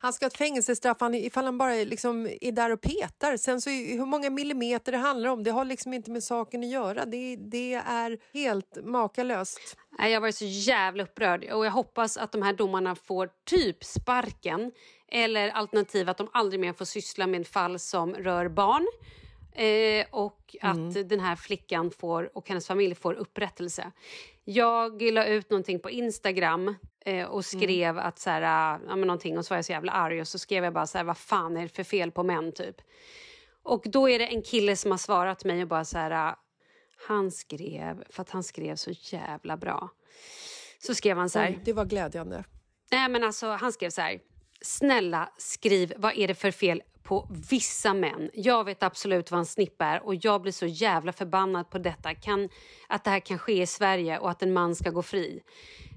Han ska ha ett fängelsestraff han- ifall han bara liksom, är där och petar. Sen så hur många millimeter det handlar om, det har liksom inte med saken att göra. Det, det är helt makalöst. Jag var så jävla upprörd och jag hoppas att de här domarna får typ sparken eller alternativ att de aldrig mer får syssla med fall som rör barn. Eh, och att den här flickan får, och hennes familj får upprättelse. Jag la ut någonting på Instagram eh, och skrev att så här, ja, men någonting och så var jag så jävla arg och så skrev jag bara så här, vad fan är det för fel på män typ. Och då är det en kille som har svarat mig och bara så här, han skrev, för att han skrev så jävla bra. Så skrev han så här, Oj, det var glädjande. Nej, men alltså, han skrev så här. Snälla, skriv vad är det för fel på vissa män. Jag vet absolut vad en snippa är och jag blir så jävla förbannad på detta. Kan, att det här kan ske i Sverige och att en man ska gå fri.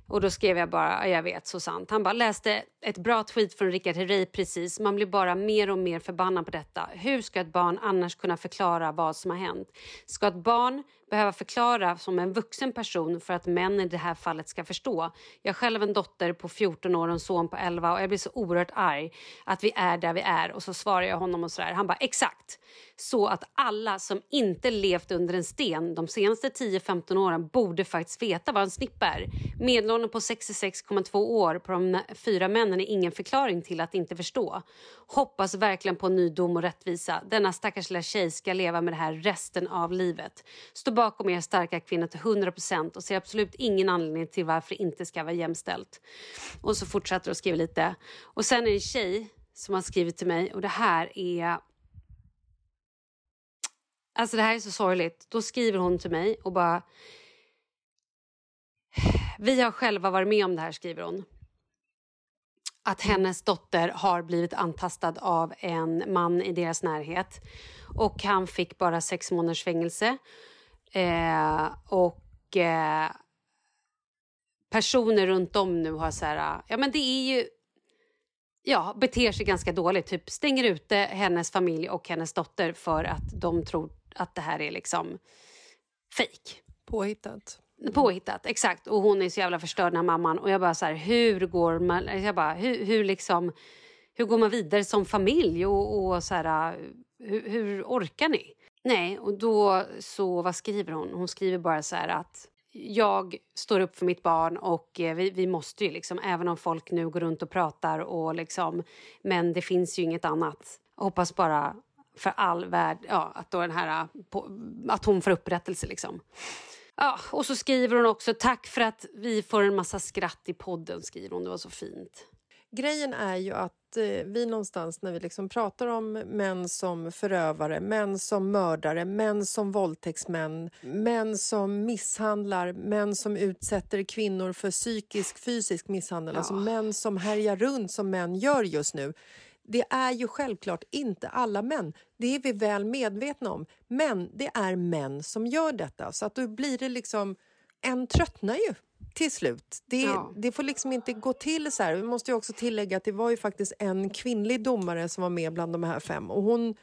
Och då skrev jag bara, jag vet, så sant. Han bara läste ett bra tweet från Rickard Herrey precis. Man blir bara mer och mer förbannad på detta. Hur ska ett barn annars kunna förklara vad som har hänt? Ska ett barn behöva förklara som en vuxen person för att män i det här fallet ska förstå? Jag har själv en dotter på 14 år och en son på 11 och jag blir så oerhört arg att vi är där vi är. Och så svarar jag honom och sådär. Han bara, exakt. Så att alla som inte levt under en sten de senaste 10-15 åren borde faktiskt veta vad en snippa är. Medelåldern på 66,2 år på de fyra männen är ingen förklaring till att inte förstå. Hoppas verkligen på en ny dom och rättvisa. Denna stackars lilla tjej ska leva med det här resten av livet. Stå bakom er starka kvinnor till 100% och ser absolut ingen anledning till varför det inte ska vara jämställt. Och så fortsätter att skriva lite. Och sen är det en tjej som har skrivit till mig och det här är Alltså det här är så sorgligt. Då skriver hon till mig och bara... Vi har själva varit med om det här, skriver hon. Att hennes dotter har blivit antastad av en man i deras närhet. Och han fick bara sex månaders fängelse. Eh, och eh, personer runt om nu har så här... Ja, men det är ju ja, beter sig ganska dåligt. Typ stänger ute hennes familj och hennes dotter för att de tror att det här är liksom fejk. Påhittat. Påhittat, exakt. Och hon är så jävla förstörd den här mamman. Och jag bara så här, hur går man, jag bara, hur, hur liksom, hur går man vidare som familj? Och, och så här, hur, hur orkar ni? Nej, och då så, vad skriver hon? Hon skriver bara så här att jag står upp för mitt barn och eh, vi, vi måste ju liksom, även om folk nu går runt och pratar och liksom, men det finns ju inget annat. Jag hoppas bara för all värld, ja, att då den här, eh, att hon får upprättelse liksom. Ja, och så skriver hon också tack för att vi får en massa skratt i podden, skriver hon. Det var så fint. Grejen är ju att eh, vi någonstans när vi liksom pratar om män som förövare, män som mördare, män som våldtäktsmän, män som misshandlar, män som utsätter kvinnor för psykisk, fysisk misshandel, alltså män som härjar runt som män gör just nu. det är ju självklart inte alla män. Det är vi väl medvetna om. Men det är män som gör detta. Så att då blir det liksom... En tröttnar ju till slut. Det, Ja. det får liksom inte gå till så här. Vi måste ju också tillägga att det var ju faktiskt en kvinnlig domare som var med bland de här fem. Och hon,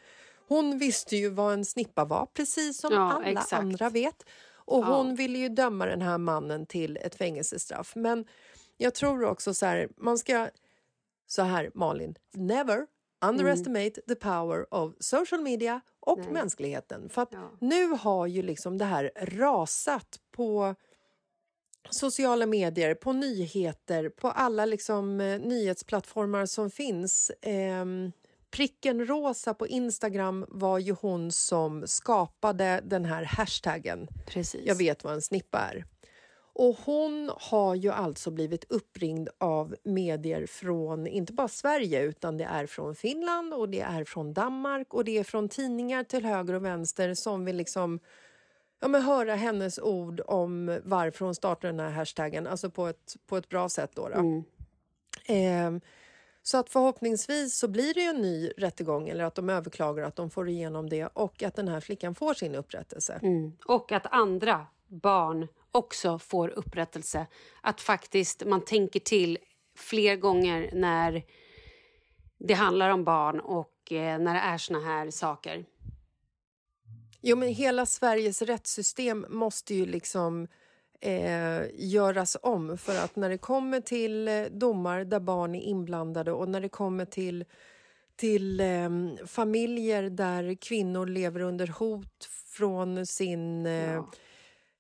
hon visste ju vad en snippa var, precis som Ja, alla exakt. andra vet. Och Ja. hon ville ju döma den här mannen till ett fängelsestraff. Men jag tror också så här, man ska... Så här, Malin. Never underestimate the power of social media och mänskligheten. För att Ja. nu har ju liksom det här rasat på sociala medier, på nyheter, på alla liksom, eh, nyhetsplattformar som finns. Ehm, pricken rosa på Instagram var ju hon som skapade den här hashtaggen. Precis. Jag vet vad en snippa är. Och hon har ju alltså blivit uppringd av medier från inte bara Sverige utan det är från Finland och det är från Danmark och det är från tidningar till höger och vänster som vill liksom ja, men höra hennes ord om varför hon startade den här hashtaggen, alltså på ett, på ett bra sätt. Då, då. Ehm, så att förhoppningsvis så blir det ju en ny rättegång eller att de överklagar att de får igenom det och att den här flickan får sin upprättelse. Mm. Och att andra barn också får upprättelse. Att faktiskt man tänker till fler gånger när det handlar om barn och eh, när det är såna här saker. Jo, men hela Sveriges rättssystem måste ju liksom eh, göras om för att när det kommer till eh, domar där barn är inblandade och när det kommer till till eh, familjer där kvinnor lever under hot från sin eh,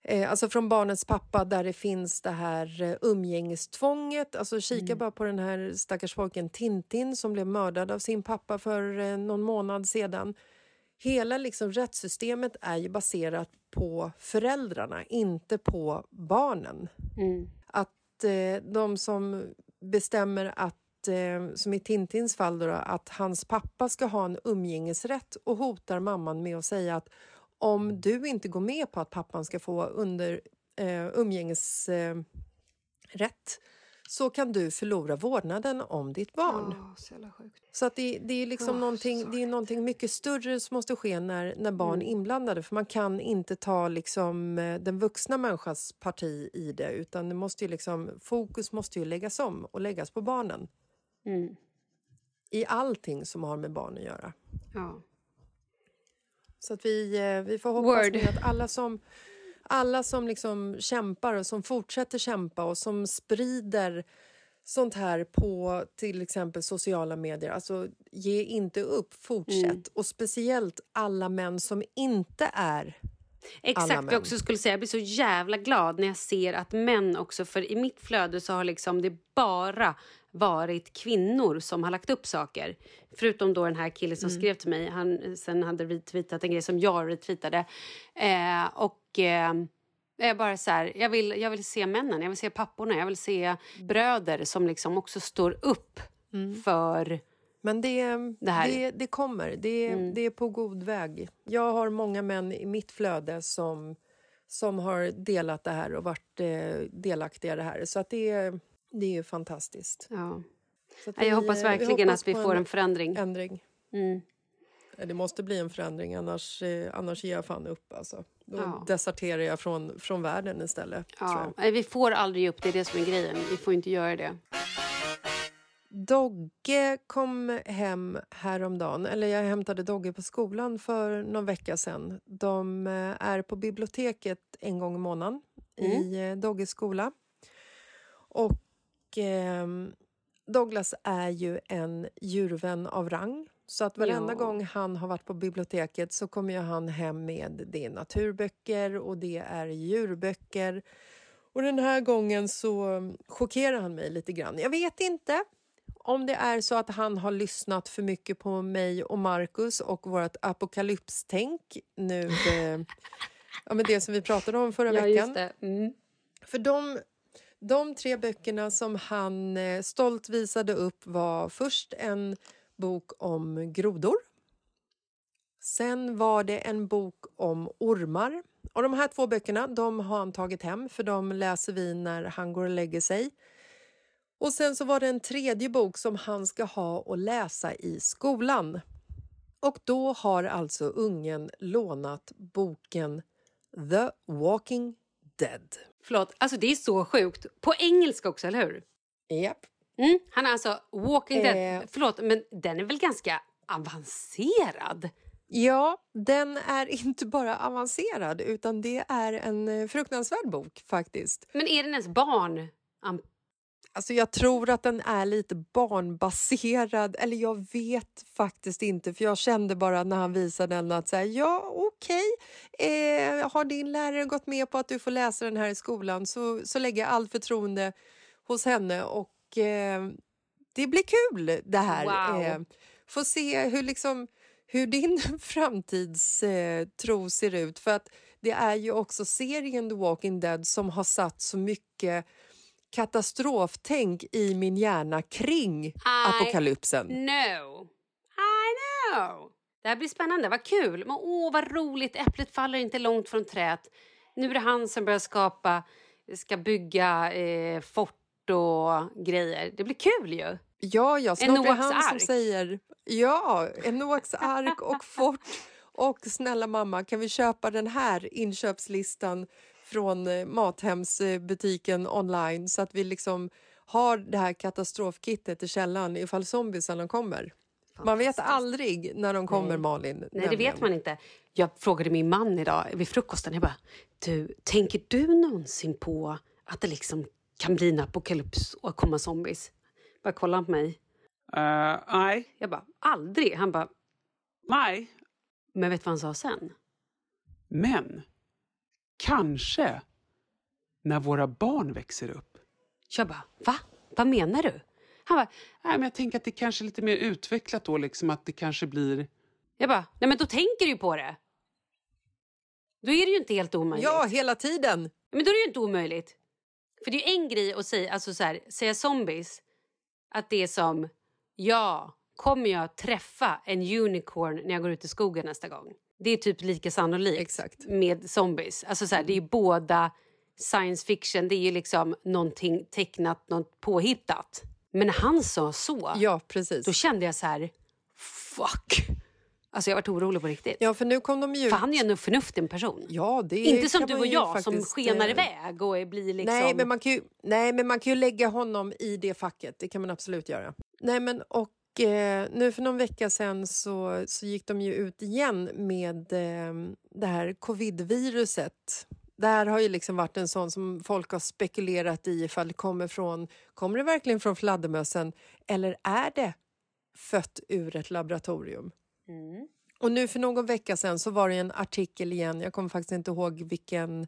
Eh, alltså från barnets pappa där det finns det här eh, umgängestvånget. Alltså kika bara på den här stackars pojken Tintin som blev mördad av sin pappa för någon månad sedan. Hela liksom rättssystemet är ju baserat på föräldrarna, inte på barnen. Att eh, de som bestämmer att, eh, som i Tintins fall, då, att hans pappa ska ha en umgängesrätt och hotar mamman med att säga att om du inte går med på att pappan ska få under eh, umgängesrätt eh, så kan du förlora vårdnaden om ditt barn. så jävla sjukt. Så att det, det är liksom Åh, någonting, det är någonting mycket större som måste ske när, när barn är inblandade. För man kan inte ta liksom, eh, den vuxna människans parti i det. Utan det måste ju liksom, fokus måste ju läggas om och läggas på barnen. Mm. I allting som har med barn att göra. Ja. Så att vi, eh, vi får hoppas att alla som, alla som liksom kämpar och som fortsätter kämpa och som sprider sånt här på till exempel sociala medier. Alltså, ge inte upp, fortsätt. Mm. Och speciellt alla män som inte är Exakt, vad jag också skulle säga. Jag blir så jävla glad när jag ser att män också... För i mitt flöde så har liksom det bara varit kvinnor som har lagt upp saker. Förutom då den här killen som Mm. skrev till mig. Han sen hade retweetat en grej som jag retweetade. Eh, och... Eh, jag bara så här, jag vill, jag vill se männen, jag vill se papporna, jag vill se bröder som liksom också står upp för... Men det, Det här. det, det kommer. Det, Mm. det är på god väg. Jag har många män i mitt flöde som, som har delat det här och varit eh, delaktiga i det här. Så att det, är- det är fantastiskt. Ja. Att Jag hoppas eh, verkligen hoppas att vi får en förändring. ändring. Mm. Ja, Det måste bli en förändring, annars, eh, annars ger jag fan upp. Alltså. Då Ja. deserterar jag från, från världen istället. Ja. Nej, Vi får aldrig ge upp, det är det som är grejen. Vi får inte göra det. Dogge kom hem häromdagen, eller jag hämtade Dogge på skolan för någon vecka sedan. De eh, är på biblioteket en gång i månaden i eh, Dogges skola. Och ehm, Douglas är ju en djurvän av rang. Så att varenda Ja. gång han har varit på biblioteket så kommer ju han hem med det är naturböcker och det är djurböcker. Och den här gången så chockerar han mig lite grann. Jag vet inte om det är så att han har lyssnat för mycket på mig och Marcus och vårt apokalypstänk nu. Eh, ja, men det som vi pratade om förra veckan. det. Mm. För de, de tre böckerna som han eh, stolt visade upp var först en bok om grodor. Sen var det en bok om ormar. Och de här två böckerna de har han tagit hem för de läser vi när han går och lägger sig. Och sen så var det en tredje bok som han ska ha och läsa i skolan. Och då har alltså ungen lånat boken The Walking Dead. Förlåt, alltså det är så sjukt. På engelska också, eller hur? Japp. Mm, han är alltså Walking Dead. Eh. Förlåt, men den är väl ganska avancerad? Ja, den är inte bara avancerad utan det är en eh, fruktansvärd bok faktiskt. Men är den ens barn? Alltså jag tror att den är lite barnbaserad, eller jag vet faktiskt inte för jag kände bara när han visade den att säga ja okej, eh, har din lärare gått med på att du får läsa den här i skolan så, så lägger jag allt förtroende hos henne och eh, det blir kul det här. Wow. Eh, få se hur liksom hur din framtidstro eh, ser ut för att det är ju också serien The Walking Dead som har satt så mycket katastroftänk i min hjärna kring apokalypsen. No. I know. Det här blir spännande. Vad kul. Men åh, vad roligt. Äpplet faller inte långt från trädet. Nu är det han som börjar skapa, ska bygga eh, fort och grejer. Det blir kul ju. Ja, ja, snart är det han som säger ja, en Noaks ark och fort. Och snälla mamma, kan vi köpa den här inköpslistan från eh, Mathemsbutiken online så att vi liksom har det här katastrofkittet i källaren ifall zombiesarna kommer. Man vet aldrig när de kommer, Malin. Nej, det nämligen. vet man inte. Jag frågade min man idag vid frukosten. Jag bara, du, tänker du någonsin på att det liksom kan bli en apokalyps och komma zombies? Bara kolla på mig. Eh, nej, Jag bara, aldrig. Han bara, nej. men vet du vad han sa sen? Men kanske när våra barn växer upp. Jag bara, va? Vad menar du? Han bara, Nej, men jag tänker att det kanske är lite mer utvecklat då, liksom att det kanske blir... jag bara, nej men då tänker du ju på det. Då är det ju inte helt omöjligt. Ja, hela tiden. Men då är det ju inte omöjligt. För det är ju en grej att säga, alltså så här, säga zombies. Att det är som, ja, kommer jag träffa en unicorn när jag går ut i skogen nästa gång? Det är typ lika sannolikt Exakt. med zombies. Alltså så här, det är ju båda science fiction, det är ju liksom någonting tecknat, något påhittat. Men när han sa så, Ja, precis. då kände jag så här, fuck. Alltså jag varit orolig på riktigt. Ja, för nu kom de ju För han är ju en förnuftig person. Ja, det Inte som du och jag som faktiskt, skenar eh, iväg och blir liksom... Nej, men man kan ju, nej, men man kan ju lägga honom i det facket. Det kan man absolut göra. Nej, men och eh, nu för någon vecka sedan så, så gick de ju ut igen med eh, det här covid-viruset. Det här har ju liksom varit en sån som folk har spekulerat i ifall det kommer från, kommer det verkligen från fladdermössen eller är det fött ur ett laboratorium? Mm. Och nu för någon vecka sedan så var det en artikel igen, jag kommer faktiskt inte ihåg vilken,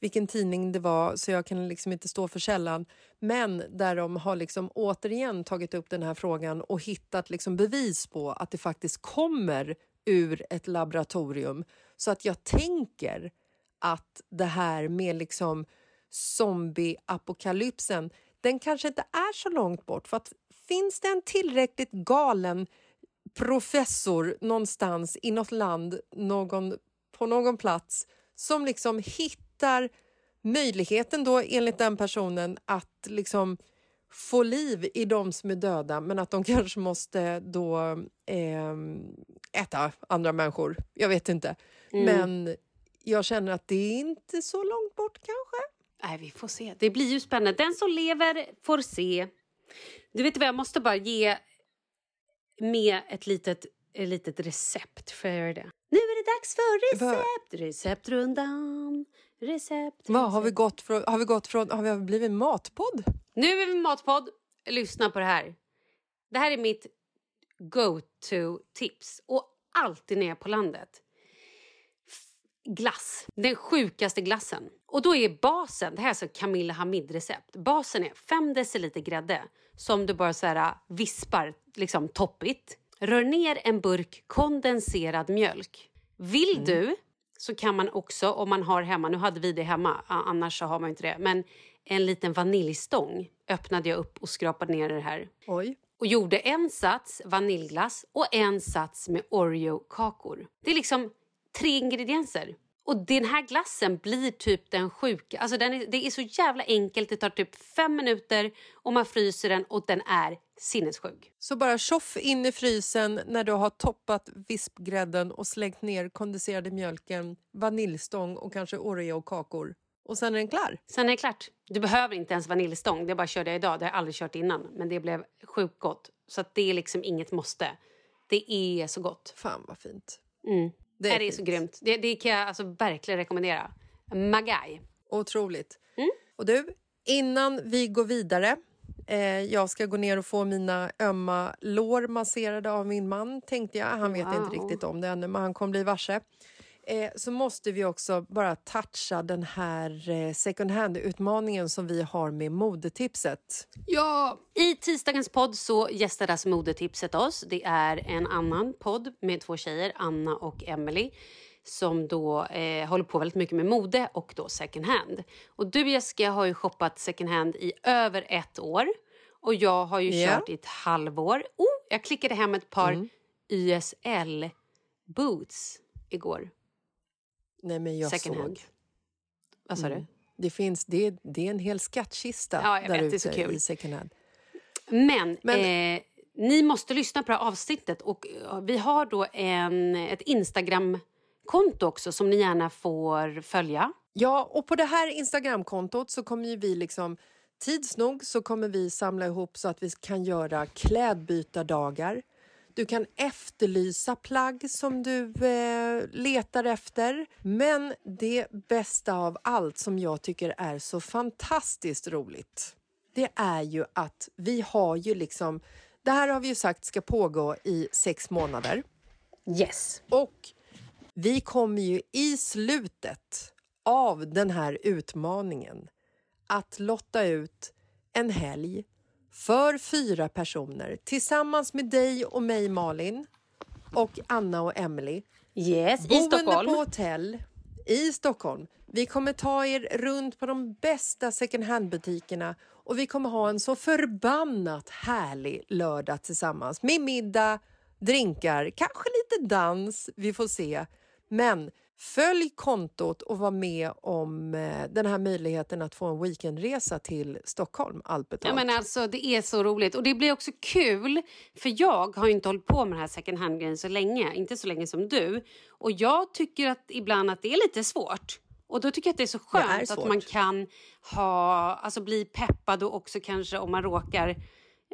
vilken tidning det var så jag kan liksom inte stå för källan. Men där de har liksom återigen tagit upp den här frågan och hittat liksom bevis på att det faktiskt kommer ur ett laboratorium. Så att jag tänker att det här med liksom zombieapokalypsen, den kanske inte är så långt bort. För att finns det en tillräckligt galen professor någonstans i något land, någon, på någon plats som liksom hittar möjligheten då enligt den personen att liksom få liv i de som är döda men att de kanske måste då eh, äta andra människor. Jag vet inte. Men jag känner att det är inte så långt bort kanske. Nej, vi får se. Det blir ju spännande. Den som lever får se. Du vet vad, jag måste bara ge med ett litet, ett litet recept. Får jag göra det? Nu är det dags för recept! Receptrundan. Recept. Vad, har, vi recept. gått från, har vi gått från... Har vi blivit matpodd? Nu är vi matpodd. Lyssna på det här. Det här är mitt go-to-tips. Och alltid när jag är på landet. Glass. Den sjukaste glassen. Och då är basen, det här är alltså Camilla Hamid-recept. Basen är 5 deciliter grädde som du bara så här äh, vispar liksom toppigt. Rör ner en burk kondenserad mjölk. Vill du så kan man också, om man har hemma, nu hade vi det hemma, annars så har man inte det, men en liten vaniljstång öppnade jag upp och skrapade ner det här. Oj. Och gjorde en sats vaniljglass och en sats med Oreo-kakor. Det är liksom tre ingredienser. Och den här glassen blir typ den sjuka. Alltså den är, det är så jävla enkelt. Det tar typ fem minuter och man fryser den och den är sinnessjuk. Så bara tjoff in i frysen när du har toppat vispgrädden och slängt ner kondenserade mjölken, vaniljstång och kanske Oreo-kakor. Och sen är den klar. Sen är det klart. Du behöver inte ens vaniljstång. Det bara körde jag idag. Det har jag aldrig kört innan. Men det blev sjukt gott. Så det är liksom inget måste. Det är så gott. Fan vad fint. Mm. Det är det är så grymt. Det, det kan jag alltså verkligen rekommendera. Magai. Otroligt. Mm. Och du, innan vi går vidare. Eh, jag ska gå ner och få mina ömma lår masserade av min man, tänkte jag. Han vet inte Wow. riktigt om det ännu, men han kommer bli varse. Eh, så måste vi också bara toucha den här eh, second hand-utmaningen som vi har med modetipset. Ja! I tisdagens podd så gästades modetipset oss. Det är en annan podd med två tjejer, Anna och Emily som då eh, håller på väldigt mycket med mode och då second hand. Och du Jessica har ju shoppat second hand i över ett år och jag har ju Ja. kört i ett halvår. Oh, jag klickade hem ett par YSL boots igår. Nej, men jag second såg. hand. Vad sa du? Det, finns, det, det är en hel skattkista Ja, där vet, det är ute så kul. i second hand. Men, Men- Eh, ni måste lyssna på det här avsnittet. Och vi har då en, ett Instagram-konto också som ni gärna får följa. Ja, och på det här Instagramkontot så kommer vi liksom tids nog så kommer vi samla ihop så att vi kan göra klädbytardagar. Du kan efterlysa plagg som du eh, letar efter. Men det bästa av allt som jag tycker är så fantastiskt roligt det är ju att vi har ju liksom... Det här har vi ju sagt ska pågå i sex månader. Yes. Och vi kommer ju i slutet av den här utmaningen att lotta ut en helg för fyra personer tillsammans med dig och mig, Malin, och Anna och Emily. Yes, i Boende Stockholm. på hotell i Stockholm. Vi kommer ta er runt på de bästa second hand-butikerna och vi kommer ha en så förbannat härlig lördag tillsammans med middag, drinkar, kanske lite dans, vi får se. Men följ kontot och var med om eh, den här möjligheten att få en weekendresa till Stockholm, allt Ja, men alltså, det är så roligt. Och det blir också kul, för jag har ju inte hållit på med den här second hand-grejen så länge. Inte så länge som du. Och jag tycker att ibland att det är lite svårt. Och då tycker jag att det är så Det är skönt att man kan ha, alltså bli peppad och också kanske om man råkar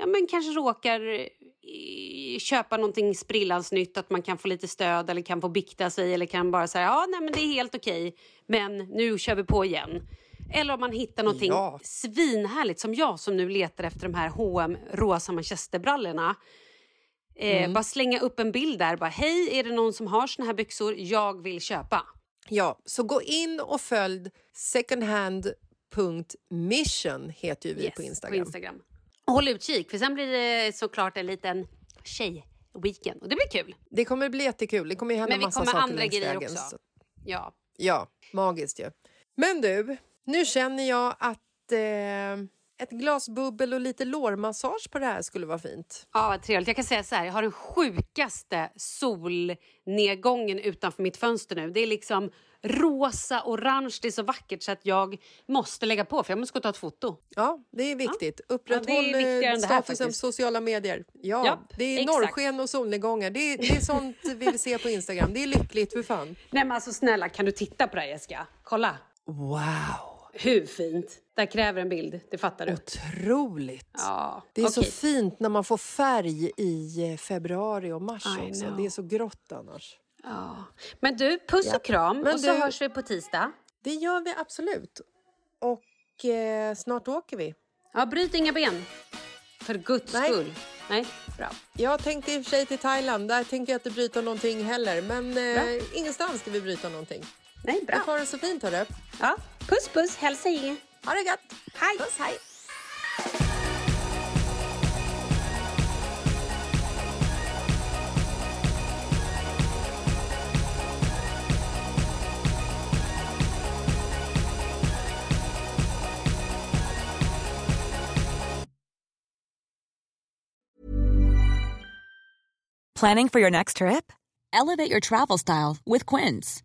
Ja, men kanske råkar köpa någonting sprillans nytt, att man kan få lite stöd eller kan få bikta sig eller kan bara säga ja, nej, men det är helt okej, men nu kör vi på igen. Eller om man hittar någonting Ja. svinhärligt som jag som nu letar efter de här H&M rosa manchesterbrallorna. Eh, Bara slänga upp en bild där. Bara, Hej, är det någon som har såna här byxor? Jag vill köpa. Ja, så gå in och följ secondhand.mission heter ju vi Yes, på Instagram. På Instagram. Håll utkik, för sen blir det såklart en liten tjej-weekend. Och det blir kul. Det kommer bli jättekul. Det kommer hända Men vi massa kommer saker andra grejer vägen. också. Så- Ja. Ja, magiskt ju. Men du, nu känner jag att eh, ett glas bubbel och lite lårmassage på det här skulle vara fint. Ja, vad trevligt. Jag kan säga så här, jag har den sjukaste solnedgången utanför mitt fönster nu. Det är liksom rosa, orange, det är så vackert så att jag måste lägga på för jag måste gå och ta ett foto. Ja, det är viktigt. Upprätthåll Ja, det här statusen på sociala medier. Ja, Japp, det är exakt. norrsken och solnedgångar. Det är, det är sånt vi vill se på Instagram. Det är lyckligt för fan. Nej men alltså snälla, kan du titta på det här Jessica? Kolla! Wow! Hur fint? Det kräver en bild, det fattar du. Otroligt! Ja, Det är så okej. fint när man får färg i eh, februari och mars I också. know. Det är så grått annars. Ja. Men du, puss Ja. och kram Men och så du- hörs vi på tisdag. Det gör vi absolut. Och eh, snart åker vi. Ja, bryt inga ben. För guds Nej. skull. Nej, bra. Jag tänkte i och för sig till Thailand. Där tänker jag inte bryta någonting heller. Men eh, ingenstans ska vi bryta någonting. Nej, bra. får det så fint, hörru. Ja, puss puss, hälsa Inge. Ha det gött! Hej! Puss, hej! Planning for your next trip? Elevate your travel style with Quince.